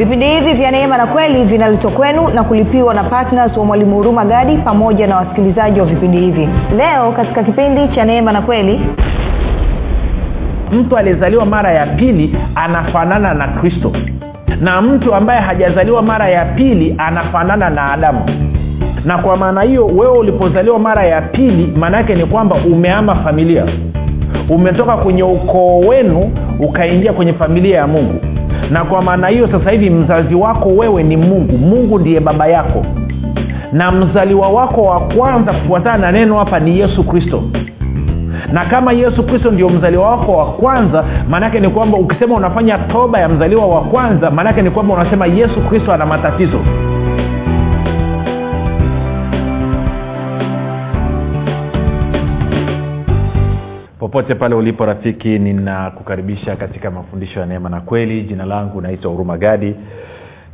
vipindi hivi vya neema na kweli vinaletwa kwenu na kulipiwa na ptns wa mwalimu huruma gadi pamoja na wasikilizaji wa vipindi hivi. Leo katika kipindi cha neema na kweli mtu aliyezaliwa mara ya pili anafanana na kristo. Na mtu ambaye hajazaliwa mara ya pili anafanana na adamu. Na kwa maana hiyo wewe ulipozaliwa mara ya pili maana yake ni kwamba umeama familia. Umetoka kwenye ukoo wenu ukaingia kwenye familia ya mungu na kwa maana hiyo sasa hivi mzazi wako wewe ni mungu. Mungu ndiye baba yako. Na mzaliwa wako wa kwanza kufuatana na neno hapa ni yesu kristo. Na kama yesu kristo ndio mzaliwa wako wa kwanza maanaake ni kwamba ukisema unafanya toba ya mzaliwa wa kwanza maanaake ni kwamba unasema yesu kristo ana matatizo popote pale ulipo rafiki ninakukaribisha katika mafundisho ya neema na kweli. Jina langu naitwa huruma gadi.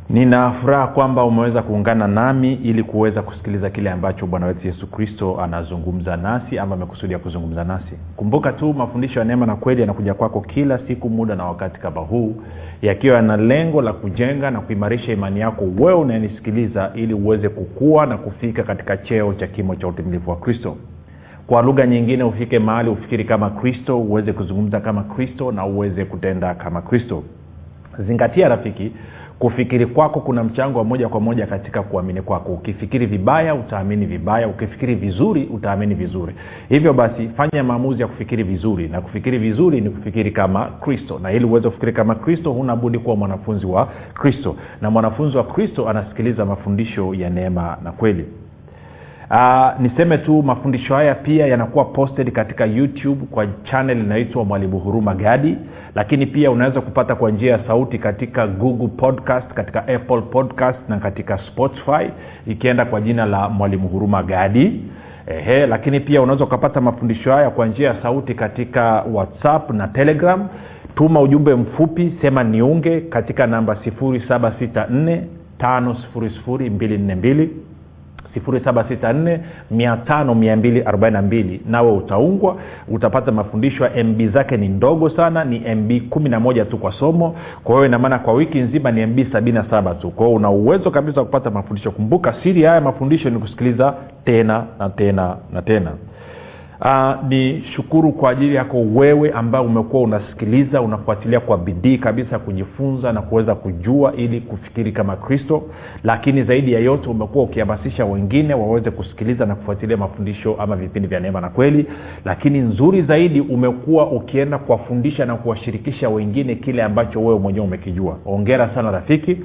Nina furaha kwamba umeweza kuungana nami ili kuweza kusikiliza kile ambacho bwana wetu yesu kristo anazungumza nasi ama amekusudia kuzungumza nasi. Kumbuka tu mafundisho ya neema na kweli yanakuja kwako kila siku muda na wakati kama huu yakiwa yana lengo la kujenga na kuimarisha imani yako wewe unayenisikiliza ili uweze kukua na kufika katika cheo cha kimo cha utimilifu wa kristo kwa lugha nyingine ufike mahali ufikiri kama kristo uweze kuzungumza kama kristo na uweze kutenda kama kristo. Zingatia rafiki kufikiri kwako kuna mchango wa moja kwa moja katika kuamini kwako. Ukifikiri vibaya utaamini vibaya. Ukifikiri vizuri utaamini vizuri. Hivyo basi fanya maamuzi ya kufikiri vizuri. Na kufikiri vizuri ni kufikiri kama kristo. Na ili uweze kufikiri kama kristo huna budi kuwa mwanafunzi wa kristo. Na mwanafunzi wa kristo anasikiliza mafundisho ya neema na kweli uh, niseme tu mafundisho haya pia yanakuwa posted katika youtube kwa channel inaitwa mwalimu huruma gadi lakini pia unaweza kupata kwa njia ya sauti katika google podcast katika apple podcast na katika spotify ikienda kwa jina la mwalimu huruma gadi. Ehe, lakini pia unaweza ukapata mafundisho haya kwa njia ya sauti katika whatsapp na telegram. Tuma ujumbe mfupi sema niunge katika namba 764 5242 764 nawe utaungwa utapata mafundisho ya mb zake ni ndogo sana ni mb 11 tu kwa somo. Kwa hiyo inamaana kwa wiki nzima ni mb 77 tu. Kwao una uwezo kabisa wa kupata mafundisho. Kumbuka siri haya mafundisho ni kusikiliza tena na tena na tena Uh, ni shukuru kwa ajili yako wewe ambaye umekuwa unasikiliza unafuatilia kwa bidii kabisa kujifunza na kuweza kujua ili kufikiri kama kristo. Lakini zaidi ya yote umekuwa ukihamasisha wengine waweze kusikiliza na kufuatilia mafundisho ama vipindi vya neema na kweli. Lakini nzuri zaidi umekuwa ukienda kuwafundisha na kuwashirikisha wengine kile ambacho wewe mwenyewe umekijua. Ongera sana rafiki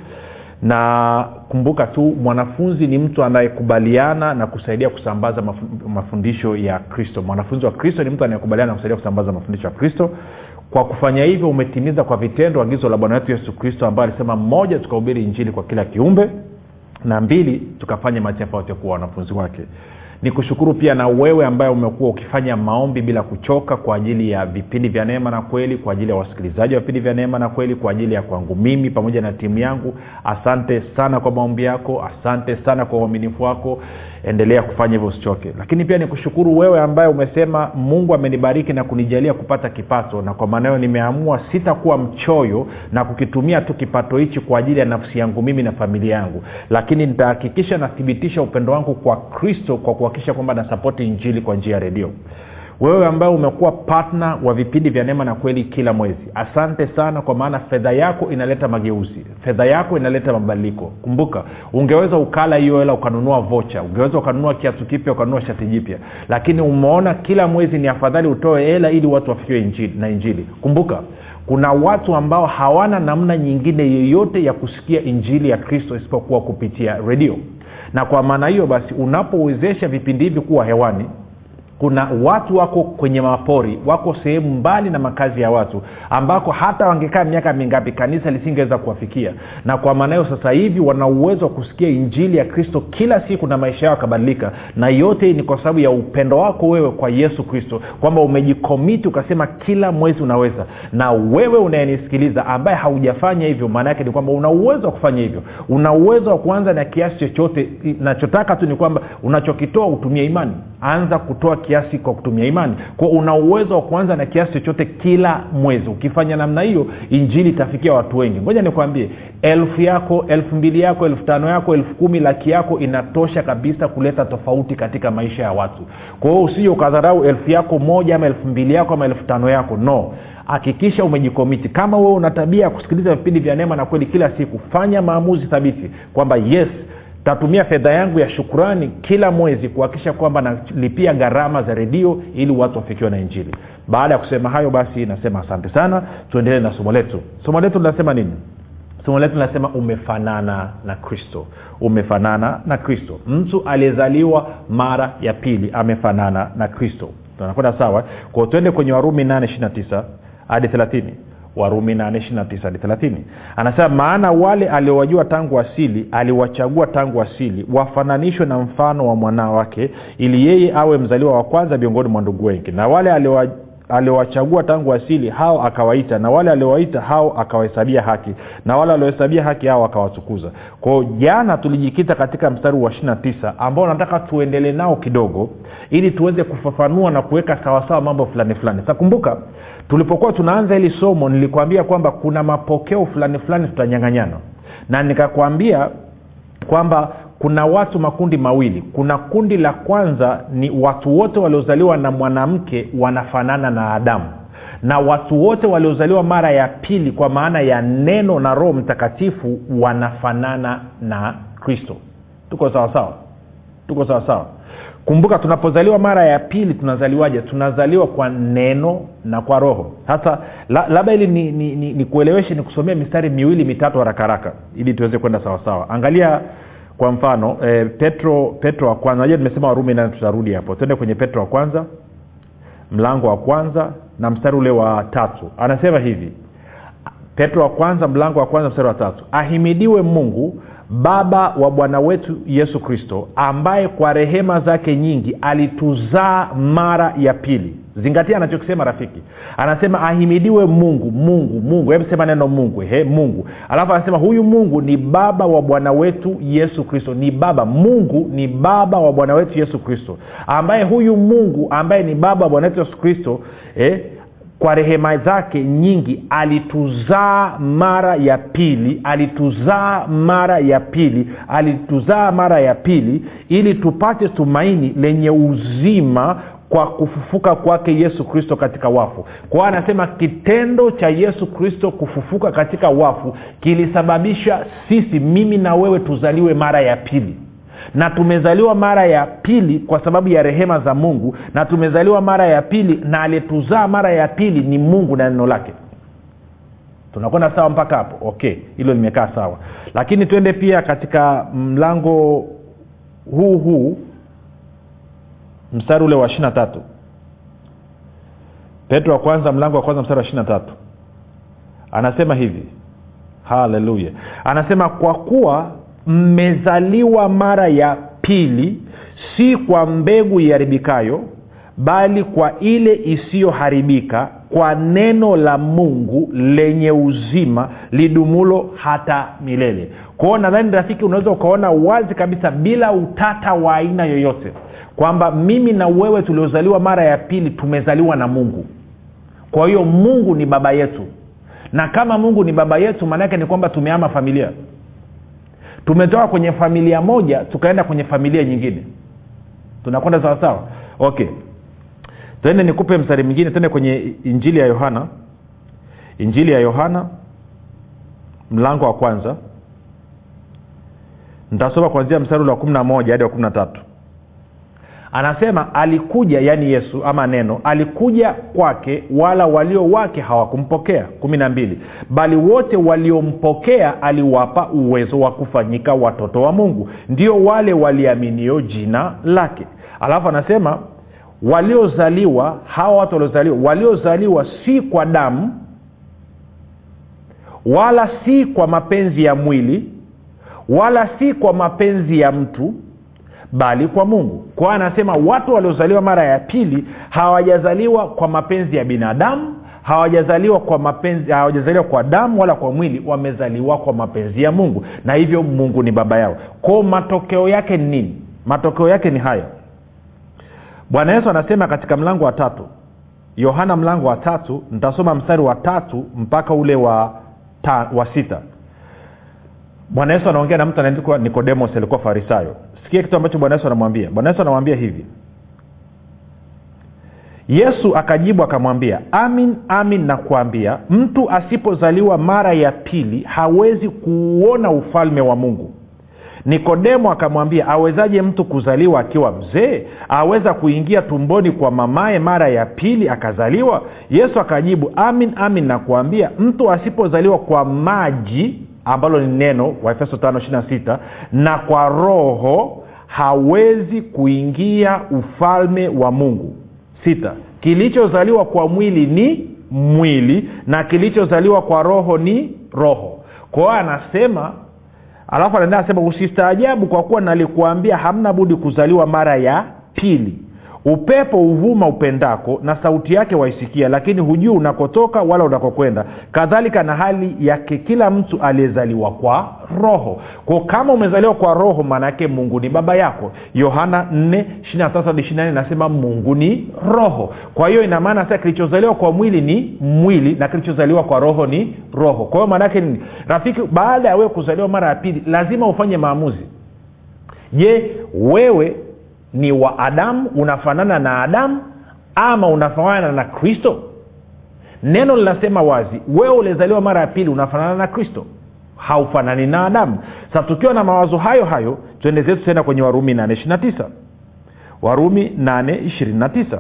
na kumbuka tu mwanafunzi ni mtu anayekubaliana na kusaidia kusambaza mafundisho ya kristo. Mwanafunzi wa kristo ni mtu anayekubaliana na kusaidia kusambaza mafundisho ya kristo. Kwa kufanya hivyo umetimiza kwa vitendo agizo la bwana wetu yesu kristo ambaye alisema mmoja tukahubiri injili kwa kila kiumbe na mbili tukafanya mataifa yote kuwa wanafunzi wake ni kushukuru pia na wewe ambaye umekuwa ukifanya maombi bila kuchoka kwa ajili ya vipindi vya neema na kweli kwa ajili ya wasikilizaji wa vipindi vya neema na kweli kwa ajili ya kwangu mimi pamoja na timu yangu. Asante sana kwa maombi yako asante sana kwa uaminifu wako endelea kufanya hivyo usichoke. Lakini pia nikushukuru wewe ambaye umesema mungu amenibariki na kunijalia kupata kipato na kwa maanayo nimeamua sitakuwa mchoyo na kukitumia tu kipato hichi kwa ajili ya nafsi yangu mimi na familia yangu. Lakini nitahakikisha nathibitisha upendo wangu kwa kristo kwa kuhakikisha kwamba nasapoti injili kwa njia ya redio wewe ambaye umekuwa patna wa vipindi vya neema na kweli kila mwezi asante sana kwa maana fedha yako inaleta mageuzi fedha yako inaleta mabadiliko. Kumbuka ungeweza ukala hiyo hela ukanunua vocha ungeweza ukanunua kiatu kipya ukanunua shati jipya lakini umeona kila mwezi ni afadhali utoe hela ili watu wafikiwe injili, na injili. Kumbuka kuna watu ambao hawana namna nyingine yoyote ya kusikia injili ya kristo isipokuwa kupitia redio na kwa maana hiyo basi unapowezesha vipindi hivi kuwa hewani kuna watu wako kwenye mapori wako sehemu mbali na makazi ya watu ambako hata wangekaa miaka mingapi kanisa lisingeweza kuwafikia. Na kwa maana hiyo sasa hivi wana uwezo wa kusikia injili ya kristo kila siku na maisha yao yakabadilika. Na yote hii ni kwa sababu ya upendo wako wewe kwa yesu kristo kwamba umejikomiti ukasema kila mwezi unaweza. Na wewe unayenisikiliza ambaye haujafanya hivyo maana yake ni kwamba una uwezo wa kufanya hivyo. Una uwezo wa kuanza na kiasi chochote nachotaka tu ni kwamba unachokitoa utumie imani. Anza kutoa kiasi kiasi kwa kutumia imani. Kwa una uwezo wa kuanza na kiasi chochote kila mwezi. Ukifanya namna hiyo injili itafikia watu wengi. Ngoja nikwambie elfu yako elfu mbili yako elfu tano yako elfu kumi laki yako inatosha kabisa kuleta tofauti katika maisha ya watu. Kwa hiyo usije ukadharau elfu yako moja ama elfu mbili yako ama elfu tano yako. No. Hakikisha umejikomiti. Kama wewe una tabia ya kusikiliza vipindi vya neema na kweli kila siku fanya maamuzi thabiti kwamba yes tatumia fedha yangu ya shukurani kila mwezi kuhakikisha kwamba nalipia gharama za redio ili watu wafikiwe na injili. Baada ya kusema hayo basi nasema asante sana. Tuendelee na somo letu. Somo letu linasema nini? Somo letu linasema umefanana na kristo. Umefanana na kristo. Mtu aliyezaliwa mara ya pili amefanana na kristo. Tunakwenda sawa? Kwao twende kwenye warumi 8 hadi 30 warumi 8 hadi 30 anasema maana wale aliowajua tangu asili aliwachagua tangu asili wafananishwe na mfano wa mwana wake ili yeye awe mzaliwa wa kwanza miongoni mwa ndugu wengi. Na wale aliowa aliowachagua tangu asili hao akawaita na wale aliowaita hao akawahesabia haki na wale waliohesabia haki hao akawatukuza kwao jana tulijikita katika mstari wa 29 ambao nataka tuendelee nao kidogo ili tuweze kufafanua na kuweka sawasawa mambo fulani fulani. Sa kumbuka tulipokuwa tunaanza hili somo nilikwambia kwamba kuna mapokeo fulani fulani tutanyanganyana. Na nikakwambia kwamba kuna watu makundi mawili. Kuna kundi la kwanza ni watu wote waliozaliwa na mwanamke wanafanana na adamu. Na watu wote waliozaliwa mara ya pili kwa maana ya neno na roho mtakatifu wanafanana na kristo. Tuko sawasawa tuko sawasawa kumbuka tunapozaliwa mara ya pili tunazaliwaje? Tunazaliwa kwa neno na kwa roho. Sasa la, labda ili ni, ni, ni, ni ni mistari miwili mitatu haraka haraka ili tuweze kwenda sawasawa angalia kwa mfano e, petro petro wa kwanza. Najua nimesema warumi nane tutarudi hapo. Twende kwenye petro wa kwanza mlango wa kwanza na mstari ule wa tatu. Anasema hivi petro wa kwanza mlango wa kwanza mstari wa tatu. Ahimidiwe mungu baba wa bwana wetu yesu kristo ambaye kwa rehema zake nyingi alituzaa mara ya pili zingatia anachokisema rafiki. Anasema ahimidiwe mungu mungu mungu. Hebu sema neno mungu he mungu. Alafu anasema huyu mungu ni baba wa bwana wetu yesu kristo. Ni baba. Mungu ni baba wa bwana wetu yesu kristo. Ambaye huyu mungu ambaye ni baba wa bwana wetu yesu kristo eh, kwa rehema zake nyingi alituzaa mara ya pili alituzaa mara ya pili alituzaa mara ya pili ili tupate tumaini lenye uzima kwa kufufuka kwake yesu kristo katika wafu. Kwao anasema kitendo cha yesu kristo kufufuka katika wafu kilisababisha sisi mimi na wewe tuzaliwe mara ya pili. Na tumezaliwa mara ya pili kwa sababu ya rehema za mungu na tumezaliwa mara ya pili na aliyetuzaa mara ya pili ni mungu na neno lake. Tunakwenda sawa mpaka hapo? Okay hilo limekaa sawa. Lakini twende pia katika mlango huu huu mstari ule wa ishiri na tatu. Petro wa kwanza mlango wa kwanza mstari wa ishiri na tatu. Anasema hivi. Haleluya. Anasema kwa kuwa mmezaliwa mara ya pili si kwa mbegu iharibikayo bali kwa ile isiyoharibika kwa neno la mungu lenye uzima lidumulo hata milele. Kwao nadhani rafiki unaweza ukaona wazi kabisa bila utata wa aina yoyote kwamba mimi na wewe tuliozaliwa mara ya pili tumezaliwa na mungu. Kwa hiyo mungu ni baba yetu. Na kama mungu ni baba yetu maanaake ni kwamba tumeama familia. Tumetoka kwenye familia moja tukaenda kwenye familia nyingine. Tunakwenda sawasawa okay. Tende nikupe mstari mwingine tende kwenye injili ya yohana. Injili ya yohana mlango wa kwanza. Nitasoma kuanzia mstari ule wa kumi na moja hadi wa kumi na tatu anasema alikuja yaani yesu ama neno alikuja kwake wala walio wake hawakumpokea. Kumi na mbili. Bali wote waliompokea aliwapa uwezo wa kufanyika watoto wa mungu. Ndio wale waliaminio jina lake. Alafu anasema waliozaliwa hawa watu waliozaliwa waliozaliwa si kwa damu wala si kwa mapenzi ya mwili wala si kwa mapenzi ya mtu bali kwa mungu. Kwa hiyo anasema watu waliozaliwa mara ya pili hawajazaliwa kwa mapenzi ya binadamu hawajazaliwa kwa mapenzi hawajazaliwa kwa damu wala kwa mwili wamezaliwa kwa mapenzi ya mungu. Na hivyo mungu ni baba yao. Kwao matokeo yake ni nini? Matokeo yake ni haya bwana yesu anasema katika mlango wa tatu yohana mlango wa tatu nitasoma mstari wa tatu mpaka ule wa, ta, wa sita. Bwana yesu anaongea na mtu anaitwa nikodemos alikuwa farisayo sikia kitu ambacho bwana yesu anamwambia. Bwana yesu anamwambia hivi. Yesu akajibu akamwambia amin amin nakuambia mtu asipozaliwa mara ya pili hawezi kuuona ufalme wa mungu. Nikodemo akamwambia awezaje mtu kuzaliwa akiwa mzee? Aweza kuingia tumboni kwa mamaye mara ya pili akazaliwa? Yesu akajibu amin amin nakuambia mtu asipozaliwa kwa maji ambalo ni neno waefeso 5 na kwa roho hawezi kuingia ufalme wa mungu. Sita kilichozaliwa kwa mwili ni mwili na kilichozaliwa kwa roho ni roho. Kwa hiyo anasema alafu anaendelea anasema usistaajabu kwa kuwa nalikuambia hamna budi kuzaliwa mara ya pili upepo huvuma upendako na sauti yake waisikia lakini hujui unakotoka wala unakokwenda. Kadhalika na hali yake kila mtu aliyezaliwa kwa roho. Ko kama umezaliwa kwa roho maana yake mungu ni baba yako. Yohana 4 nasema mungu ni roho. Kwa hiyo ina maana kilichozaliwa kwa mwili ni mwili na kilichozaliwa kwa roho ni roho. Kwa hiyo maanaake nini? Rafiki baada ya wewe kuzaliwa mara ya pili lazima ufanye maamuzi. Je wewe ni wa adamu unafanana na adamu ama unafanana na kristo? Neno linasema wazi wewe ulizaliwa mara ya pili unafanana na kristo? Haufanani na adamu sasa tukiwa na mawazo hayo hayo tuende zetu tena kwenye warumi 829 warumi 829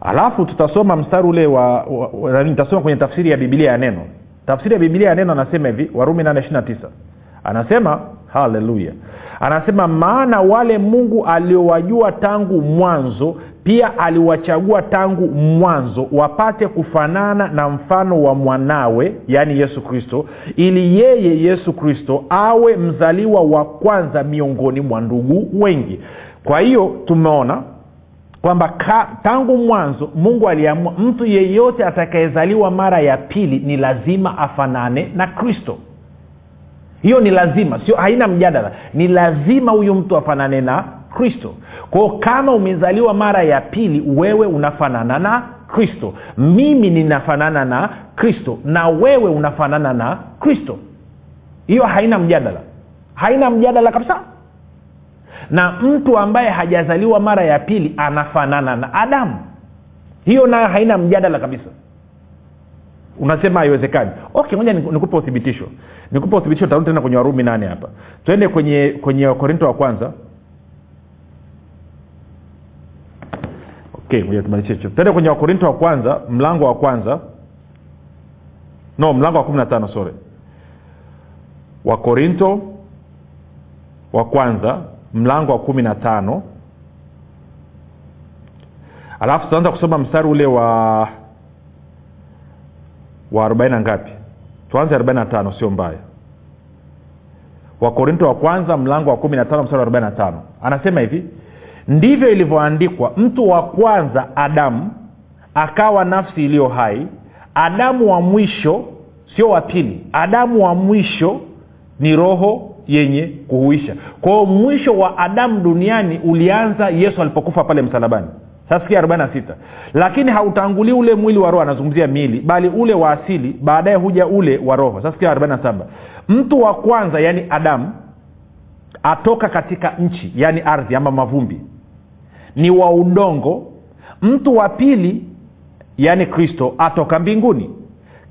alafu tutasoma mstari ule wa, wa, wa nitasoma kwenye tafsiri ya bibilia ya neno. Tafsiri ya bibilia ya neno anasema hivi warumi 829 anasema haleluya anasema maana wale mungu aliowajua tangu mwanzo pia aliwachagua tangu mwanzo wapate kufanana na mfano wa mwanawe yaani yesu kristo ili yeye yesu kristo awe mzaliwa wa kwanza miongoni mwa ndugu wengi. Kwa hiyo tumeona kwamba tangu mwanzo mungu aliamua mtu yeyote atakayezaliwa mara ya pili ni lazima afanane na kristo hiyo ni lazima sio haina mjadala. Ni lazima huyu mtu afanane na kristo. Kwao kama umezaliwa mara ya pili wewe unafanana na kristo. Mimi ninafanana na kristo na wewe unafanana na kristo. Hiyo haina mjadala. Haina mjadala kabisa. Na mtu ambaye hajazaliwa mara ya pili anafanana na adamu. Hiyo nayo haina mjadala kabisa unasema haiwezekani. Okay moja nikupe uthibitisho. Nikupe uthibitisho tarudi tena kwenye warumi nane hapa. Twende kwenye kwenye wakorinto wa kwanza. Okay twende kwenye wakorinto wa kwanza mlango wa kwanza. No mlango wa kumi na tano sore wakorinto wa kwanza mlango wa kumi na tano. Alafu tutaanza kusoma mstari ule wa wa arobaini ngapi? Tuanze arobaini na tano sio mbaya. Wakorinto wa kwanza mlango wa kumi na tano mstari wa arobaini na tano. Anasema hivi ndivyo ilivyoandikwa mtu wa kwanza adamu akawa nafsi iliyo hai adamu wa mwisho sio wa pili adamu wa mwisho ni roho yenye kuhuisha. Kwao mwisho wa adamu duniani ulianza yesu alipokufa pale msalabani sasikia 46 lakini hautangulii ule mwili wa roho anazungumzia miili bali ule wa asili baadaye huja ule wa roho. Sasikia 47 mtu wa kwanza yaani adamu atoka katika nchi yaani ardhi ama mavumbi ni wa udongo. Mtu wa pili yaani kristo atoka mbinguni.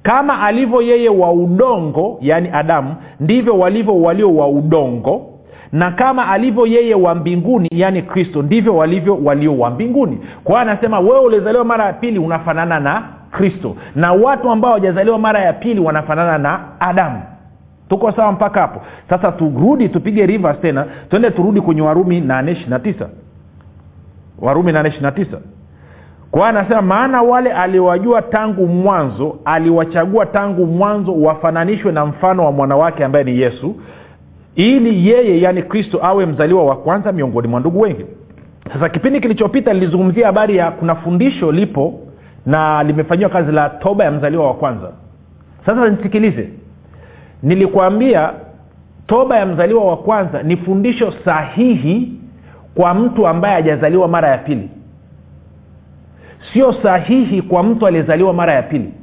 Kama alivyo yeye wa udongo yaani adamu ndivyo walivyo walio wa udongo na kama alivyo yeye wa mbinguni yaani kristo ndivyo walivyo walio wa mbinguni. Kwa hiyo anasema wewe ulizaliwa mara ya pili unafanana na kristo. Na watu ambao wajazaliwa mara ya pili wanafanana na adamu. Tuko sawa mpaka hapo? Sasa turudi tupige rivers tena. Twende turudi kwenye warumi 829 warumi 829 kwa anasema maana wale aliwajua tangu mwanzo aliwachagua tangu mwanzo wafananishwe na mfano wa mwanawake ambaye ni yesu ili yeye yaani kristo awe mzaliwa wa kwanza miongoni mwa ndugu wengi. Sasa kipindi kilichopita lilizungumzia habari ya kuna fundisho lipo na limefanyiwa kazi la toba ya mzaliwa wa kwanza. Sasa nisikilize. Nilikwambia toba ya mzaliwa wa kwanza ni fundisho sahihi kwa mtu ambaye hajazaliwa mara ya pili. Sio sahihi kwa mtu aliyezaliwa mara ya pili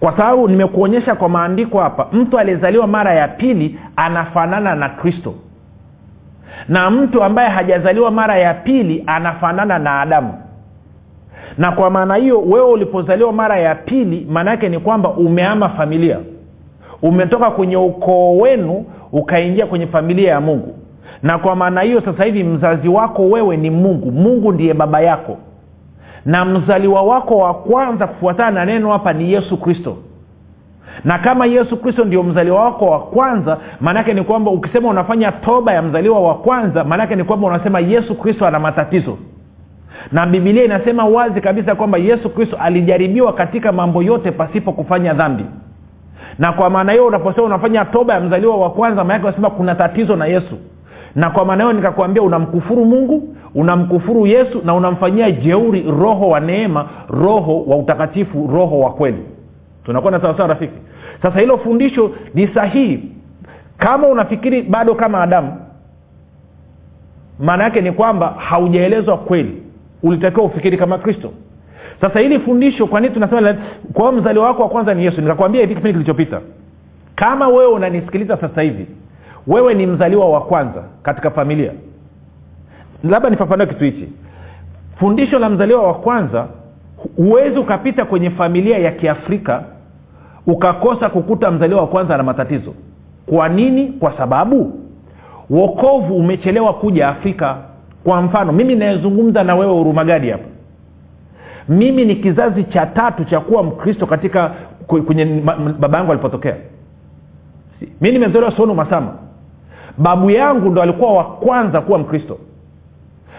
kwa sababu nimekuonyesha kwa maandiko hapa mtu aliyezaliwa mara ya pili anafanana na kristo. Na mtu ambaye hajazaliwa mara ya pili anafanana na adamu. Na kwa maana hiyo wewe ulipozaliwa mara ya pili maana yake ni kwamba umeama familia. Umetoka kwenye ukoo wenu ukaingia kwenye familia ya mungu. Na kwa maana hiyo sasa hivi mzazi wako wewe ni mungu. Mungu ndiye baba yako na mzaliwa wako wa kwanza kufuatana na neno hapa ni yesu kristo. Na kama yesu kristo ndio mzaliwa wako wa kwanza maanaake ni kwamba ukisema unafanya toba ya mzaliwa wa kwanza maanaake ni kwamba unasema yesu kristo ana matatizo. Na bibilia inasema wazi kabisa kwamba yesu kristo alijaribiwa katika mambo yote pasipo kufanya dhambi. Na kwa maana hiyo unaposema unafanya toba ya mzaliwa wa kwanza maanake unasema kuna tatizo na yesu na kwa maana hiyo nikakwambia unamkufuru mungu unamkufuru yesu na unamfanyia jeuri roho wa neema roho wa utakatifu roho wa kweli. Tunakwenda sawasawa rafiki? Sasa hilo fundisho ni sahihi. Kama unafikiri bado kama adamu maana yake ni kwamba haujaelezwa kweli. Ulitakiwa ufikiri kama kristo. Sasa hili fundisho kwa nini tunasema kwa mzaliwa wako wa kwanza ni yesu? Nikakwambia hivi kipindi kilichopita. Kama wewe unanisikiliza sasa hivi wewe ni mzaliwa wa kwanza katika familia. Labda nifafanue kitu hichi. Fundisho la mzaliwa wa kwanza huwezi ukapita kwenye familia ya kiafrika ukakosa kukuta mzaliwa wa kwanza na matatizo. Kwa nini? Kwa sababu wokovu umechelewa kuja afrika. Kwa mfano mimi nayezungumza na wewe urumagadi hapa. Mimi ni kizazi cha tatu cha kuwa mkristo katika kwenye baba yangu alipotokea. Mi nimezaliwa sonu masama babu yangu ndo alikuwa wa kwanza kuwa mkristo.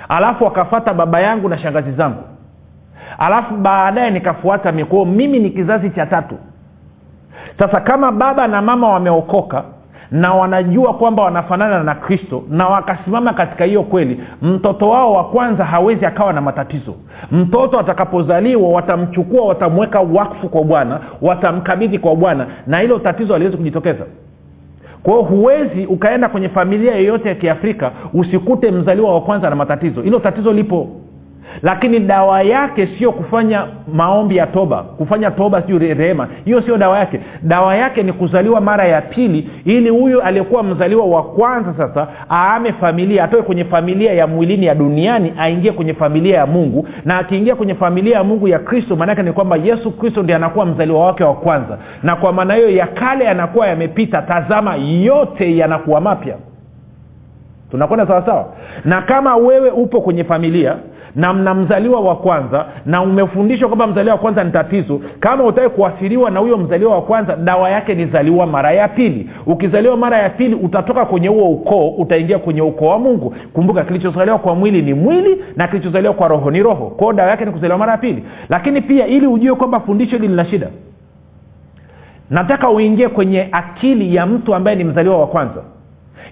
Alafu akafata baba yangu na shangazi zangu. Alafu baadaye nikafuata mikuo mimi ni kizazi cha tatu. Sasa kama baba na mama wameokoka na wanajua kwamba wanafanana na kristo na wakasimama katika hiyo kweli mtoto wao wa kwanza hawezi akawa na matatizo. Mtoto atakapozaliwa watamchukua watamweka wakfu kwa bwana watamkabidhi kwa bwana na hilo tatizo aliwezi kujitokeza kwa huwezi ukaenda kwenye familia yoyote ya kiafrika usikute mzaliwa wa kwanza na matatizo. Hilo tatizo lipo lakini dawa yake sio kufanya maombi ya toba kufanya toba sijui rehema. Hiyo sio dawa yake. Dawa yake ni kuzaliwa mara ya pili ili huyu aliyekuwa mzaliwa wa kwanza sasa aame familia atoke kwenye familia ya mwilini ya duniani aingie kwenye familia ya mungu. Na akiingia kwenye familia ya mungu ya kristo maanaake ni kwamba yesu kristo ndi anakuwa mzaliwa wake wa kwanza. Na kwa maana hiyo ya kale yanakuwa yamepita tazama yote yanakuwa mapya. Tunakwenda sawasawa na kama wewe upo kwenye familia na mna mzaliwa wa kwanza na umefundishwa kwamba mzaliwa wa kwanza ni tatizo. Kama utaki kuathiriwa na huyo mzaliwa wa kwanza dawa yake ni zaliwa mara ya pili. Ukizaliwa mara ya pili utatoka kwenye huo ukoo utaingia kwenye ukoo wa mungu. Kumbuka kilichozaliwa kwa mwili ni mwili na kilichozaliwa kwa roho ni roho. Kwao dawa yake ni kuzaliwa mara ya pili. Lakini pia ili ujue kwamba fundisho hili lina shida nataka uingie kwenye akili ya mtu ambaye ni mzaliwa wa kwanza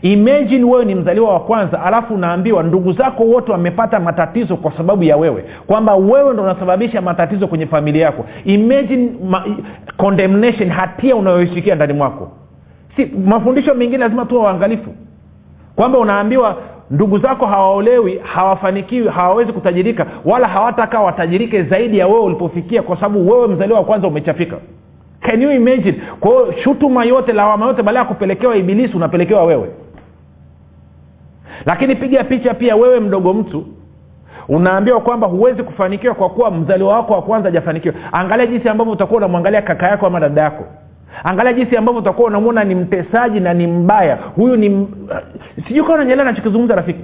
imagine wewe ni mzaliwa wa kwanza alafu unaambiwa ndugu zako wote wamepata matatizo kwa sababu ya wewe kwamba wewe ndo unasababisha matatizo kwenye familia yako. Imagine ma, condemnation hatia unayoisikia ndani mwako. Si mafundisho mengine lazima tuwa waangalifu. Kwamba unaambiwa ndugu zako hawaolewi hawafanikiwi hawawezi kutajirika wala hawataka watajirike zaidi ya wewe ulipofikia kwa sababu wewe mzaliwa wa kwanza umechafika. Can you imagine? Kwa shutuma yote lawama yote baada ya kupelekewa ibilisi unapelekewa wewe lakini piga picha pia wewe mdogo mtu unaambiwa kwamba huwezi kufanikiwa kwa kuwa mzaliwa wako wa kwanza hajafanikiwa. Angalia jinsi ambavyo utakuwa unamwangalia kaka yako ama dada yako. Angalia jinsi ambavyo utakuwa unamwona ni mtesaji na ni mbaya. Huyu ni sijui kawa unanyelea nachokizungumza rafiki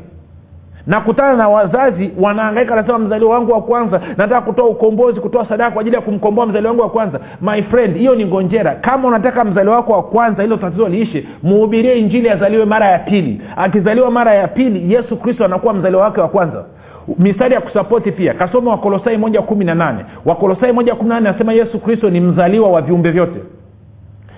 nakutana na wazazi wanaangaika nasema mzaliwa wangu wa kwanza nataka kutoa ukombozi kutoa sadaka kwa ajili ya kumkomboa mzaliwa wangu wa kwanza. My friend hiyo ni ngonjera. Kama unataka mzaliwa wako wa kwanza hilo tatizo liishe muhubirie injili azaliwe mara ya pili. Akizaliwa mara ya pili yesu kristo anakuwa mzaliwa wake wa kwanza. Mistari ya kusapoti pia. Kasoma wakolosai moja kumi na nane. Wakolosai moja kumi na nane anasema yesu kristo ni mzaliwa wa viumbe vyote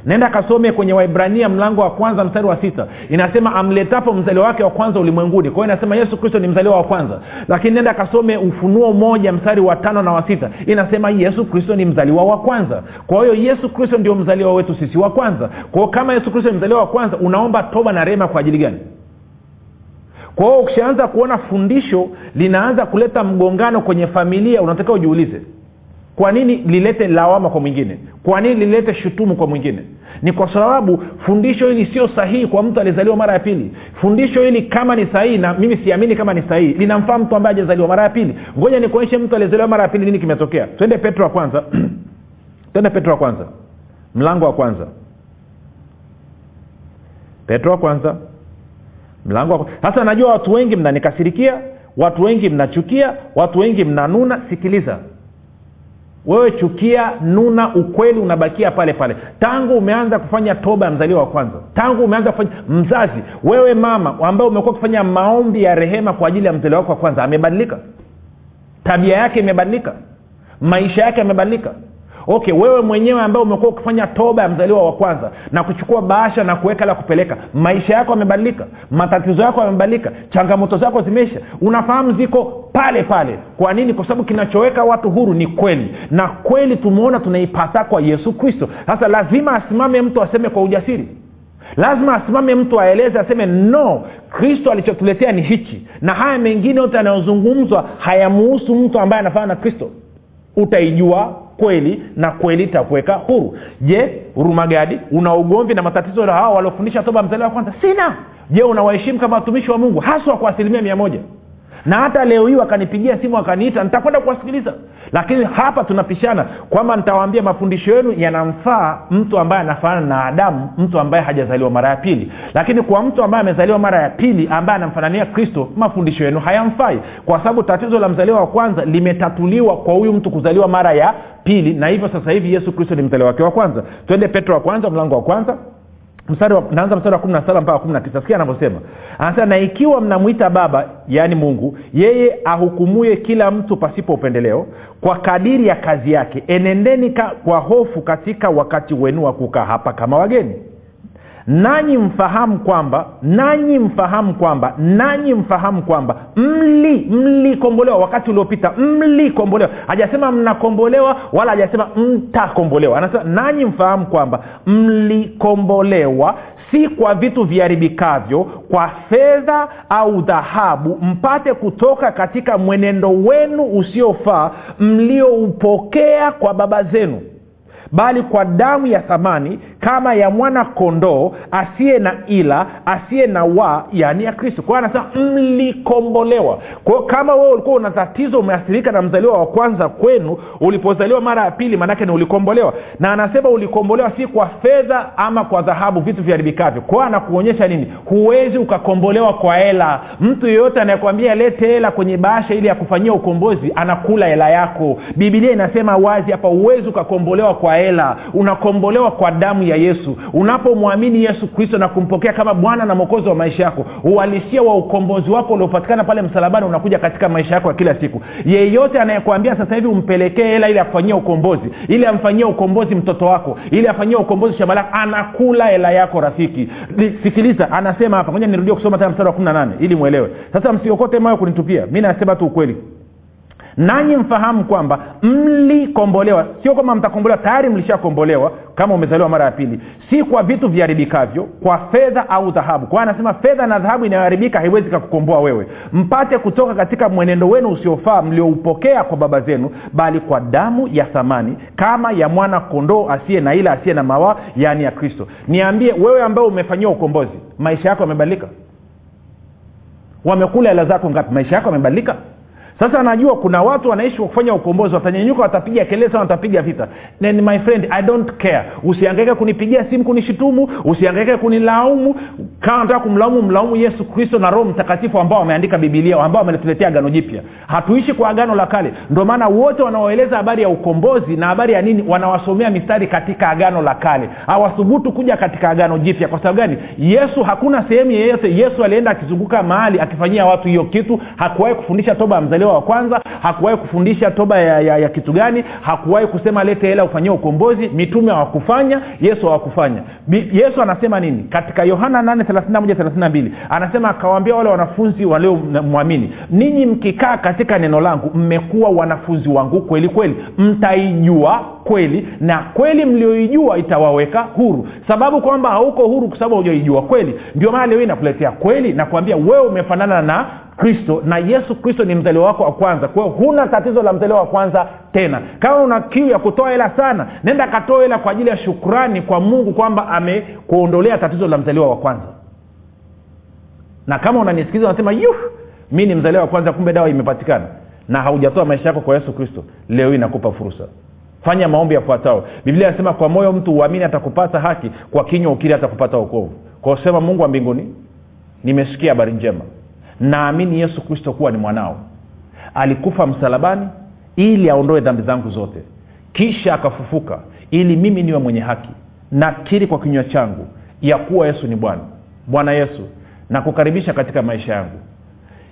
naenda kasome kwenye waibrania mlango wa kwanza mstari wa sita. Inasema amletapo mzaliwa wake wa kwanza ulimwenguni. Kwa hiyo inasema yesu kristo ni mzaliwa wa kwanza. Lakini nenda kasome ufunuo moja mstari wa tano na wa sita. Inasema yesu kristo ni mzaliwa wa kwanza. Kwa hiyo yesu kristo ndio mzaliwa wetu sisi wa kwanza. Kwa hiyo kama yesu kristo ni mzaliwa wa kwanza unaomba toba na rehema kwa ajili gani? Kwa hiyo ukishaanza kuona fundisho linaanza kuleta mgongano kwenye familia unatakiwa ujiulize kwa nini lilete lawama kwa mwingine? Kwa nini lilete shutumu kwa mwingine? Ni kwa sababu fundisho hili sio sahihi kwa mtu aliyezaliwa mara ya pili. Fundisho hili kama ni sahihi na mimi siamini kama ni sahihi linamfaa mtu ambaye ajazaliwa mara ya pili. Ngoja nikuonyeshe mtu aliyezaliwa mara ya pili nini kimetokea. Twende petro wa kwanza. Twende petro wa kwanza. Mlango wa kwanza. Petro wa kwanza. Mlango wa sasa najua watu wengi mnanikasirikia watu wengi mnachukia watu wengi mnanuna. Sikiliza wewe chukia nuna ukweli unabakia pale pale. Tangu umeanza kufanya toba ya mzaliwa wa kwanza tangu umeanza kufanya mzazi wewe mama ambaye umekuwa ukifanya maombi ya rehema kwa ajili ya mzaliwa wako wa kwanza amebadilika. Tabia yake imebadilika. Maisha yake yamebadilika okay wewe mwenyewe ambaye umekuwa ukifanya toba ya mzaliwa wa kwanza na kuchukua bahasha na kuweka la kupeleka maisha yako yamebadilika matatizo yako yamebadilika changamoto zako zimeisha unafahamu ziko pale pale. Kwa nini? Kwa sababu kinachoweka watu huru ni kweli. Na kweli tumeona tunaipata kwa yesu kristo. Sasa lazima asimame mtu aseme kwa ujasiri. Lazima asimame mtu aeleze aseme no kristo alichotuletea ni hichi. Na haya mengine yote yanayozungumzwa hayamuhusu mtu ambaye anafana na kristo. Utaijua kweli na kweli itakuweka huru. Je hurumagadi una ugomvi na matatizo na hao waliofundisha toba mzaliwa wa kwanza? Sina. Je unawaheshimu kama watumishi wa mungu haswa kwa asilimia mia moja na hata leo hii wakanipigia simu wakaniita nitakwenda kuwasikiliza. Lakini hapa tunapishana kwamba nitawaambia mafundisho yenu yanamfaa mtu ambaye anafanana na adamu mtu ambaye hajazaliwa mara ya pili. Lakini kwa mtu ambaye amezaliwa mara ya pili ambaye anamfanania kristo mafundisho yenu hayamfai. Kwa sababu tatizo la mzaliwa wa kwanza limetatuliwa kwa huyu mtu kuzaliwa mara ya pili. Na hivyo sasa hivi yesu kristo ni mzaliwa wake wa kwanza. Twende petro wa kwanza mlango wa kwanza naanza mstari wa kumi na saba mpaka kumi na tisa. Sikia anavyosema. Anasema na ikiwa mnamwita baba yaani mungu yeye ahukumuye kila mtu pasipo upendeleo kwa kadiri ya kazi yake enendeni ka, kwa hofu katika wakati wenu wa kukaa hapa kama wageni nanyi mfahamu kwamba nanyi mfahamu kwamba nanyi mfahamu kwamba mli mlikombolewa wakati uliopita mlikombolewa. Hajasema mnakombolewa wala hajasema mtakombolewa. Anasema nanyi mfahamu kwamba mlikombolewa si kwa vitu viharibikavyo kwa fedha au dhahabu mpate kutoka katika mwenendo wenu usiofaa mlioupokea kwa baba zenu bali kwa damu ya thamani kama ya mwana kondoo asiye na ila asiye na wa yaani ya kristo. Kwao anasema mlikombolewa. Kwao kama wewe ulikuwa una tatizo umeathirika na mzaliwa wa kwanza kwenu ulipozaliwa mara ya pili maanake ni ulikombolewa. Na anasema ulikombolewa si kwa fedha ama kwa dhahabu vitu viharibikavyo. Kwao anakuonyesha nini? Huwezi ukakombolewa kwa hela. Mtu yeyote anayekwambia lete hela kwenye bahasha ili ya kufanyia ukombozi anakula hela yako. Bibilia inasema wazi hapa huwezi ukakombolewa kwa hela unakombolewa kwa damu ya yesu. Unapomwamini yesu kristo na kumpokea kama bwana na mwokozi wa maisha yako uhalisia wa ukombozi wako uliopatikana pale msalabani unakuja katika maisha yako ya kila siku. Yeyote anayekwambia sasa hivi umpelekee hela ili akufanyia ukombozi ili amfanyie ukombozi mtoto wako ili afanyie ukombozi shamba anakula hela yako rafiki. Sikiliza anasema hapa. Ngoja nirudie kusoma tena mstari wa kumi na nane ili mwelewe. Sasa msiokote mayo kunitupia mi nasema tu ukweli nanyi mfahamu kwamba mlikombolewa sio kwamba mtakombolewa tayari mlishakombolewa kama umezaliwa mara ya pili. Si kwa vitu viharibikavyo kwa fedha au dhahabu. Kwa anasema fedha na dhahabu inayoharibika haiwezi kakukomboa wewe. Mpate kutoka katika mwenendo wenu usiofaa mlioupokea kwa baba zenu bali kwa damu ya thamani kama ya mwana kondoo asiye na ila asiye na mawa yaani ya kristo. Niambie wewe ambaye umefanyiwa ukombozi maisha yako yamebadilika? Wamekula hela zako ngapi? Maisha yako yamebadilika sasa anajua kuna watu wanaishi kwa kufanya ukombozi watanyanyuka watapiga kelele sana watapiga vita. Then my friend i don't care. Usiangaike kunipigia simu kunishitumu usiangaike kunilaumu. Kama nataka kumlaumu mlaumu yesu kristo na roho mtakatifu ambao wameandika bibilia ambao wametuletea agano jipya. Hatuishi kwa agano la kale. Ndio maana wote wanaoeleza habari ya ukombozi na habari ya nini wanawasomea mistari katika agano la kale. Hawathubutu kuja katika agano jipya. Kwa sababu gani? Yesu hakuna sehemu yeyote yesu alienda akizunguka mahali akifanyia watu hiyo kitu. Hakuwahi kufundisha toba ya mzaliwa wa kwanza hakuwahi kufundisha toba ya, ya, ya kitu gani hakuwahi kusema lete hela ufanyie ukombozi. Mitume hawakufanya yesu hawakufanya. Yesu anasema nini? Katika yohana 8 anasema akawaambia wale wanafunzi waliomwamini ninyi mkikaa katika neno langu mmekuwa wanafunzi wangu kweli kweli. Mtaijua kweli na kweli mlioijua itawaweka huru. Sababu kwamba hauko huru kwa sababu haujaijua kweli. Ndio maana leo inakuletea nakuletea kweli na kuambia wewe umefanana na kristo na yesu kristo ni mzaliwa wako wa kwanza. Kwa hiyo huna tatizo la mzaliwa wa kwanza tena. Kama una kiu ya kutoa hela sana nenda katoa hela kwa ajili ya shukrani kwa mungu kwamba amekuondolea tatizo la mzaliwa wa kwanza. Na kama unanisikiliza unasema yuh mi ni mzaliwa wa kwanza kumbe dawa imepatikana. Na haujatoa maisha yako kwa yesu kristo leo hii nakupa fursa. Fanya maombi yafuatao biblia inasema kwa moyo mtu uamini atakupata haki kwa kinywa ukiri atakupata ukovu kwa sema mungu wa mbinguni nimesikia habari njema naamini yesu kristo kuwa ni mwanao. Alikufa msalabani ili aondoe dhambi zangu zote. Kisha akafufuka ili mimi niwe mwenye haki. Nakiri kwa kinywa changu ya kuwa yesu ni bwana. Bwana yesu nakukaribisha katika maisha yangu.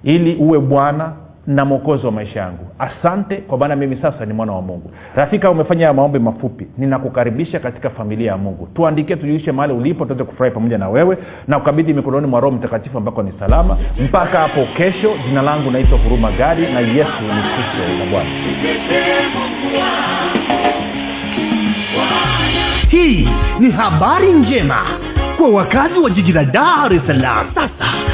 Ili uwe bwana na mwokozi wa maisha yangu. Asante kwa maana mimi sasa ni mwana wa mungu. Rafika umefanya maombi mafupi. Ninakukaribisha katika familia ya mungu. Tuandikie tujulishe mahali ulipo tuweze kufurahi pamoja na wewe na ukabidhi mikononi mwa roho mtakatifu ambako ni salama. Mpaka hapo kesho jina langu naitwa huruma gari na yesu ni kristo na bwana. Hii ni habari njema kwa wakazi wa jiji la dar es salaam. Sasa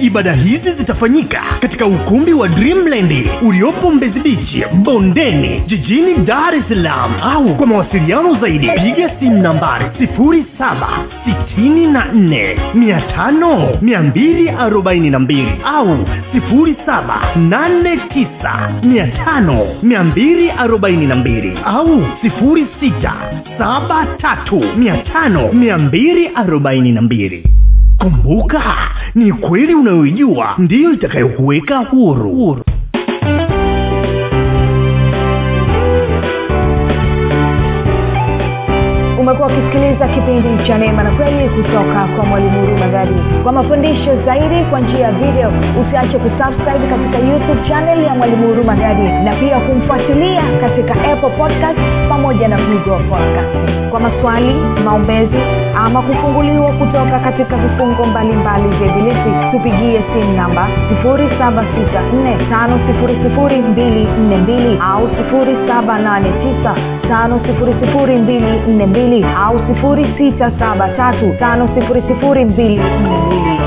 ibada hizi zitafanyika katika ukumbi wa dreamland uliopo mbezi bichi bondeni jijini dar es salaam. Au kwa mawasiliano zaidi piga simu nambari 7645242 au 7895242 au 6735242 kumbuka ni kweli unayoijua ndiyo itakayokuweka huru, huru. umekuwa ukisikiliza kipindi cha neema na kweli kutoka kwa mwalimu huruma gadi kwa mafundisho zaidi kwa njia ya video usiache kusubscribe katika youtube channel ya mwalimu huruma gadi na pia kumfuatilia katika apple podcast pamoja na google podcast kwa maswali maombezi ama kufunguliwa kutoka katika vifungo mbalimbali vya ibilisi tupigie simu namba 7645242 au 7895242 au 6735242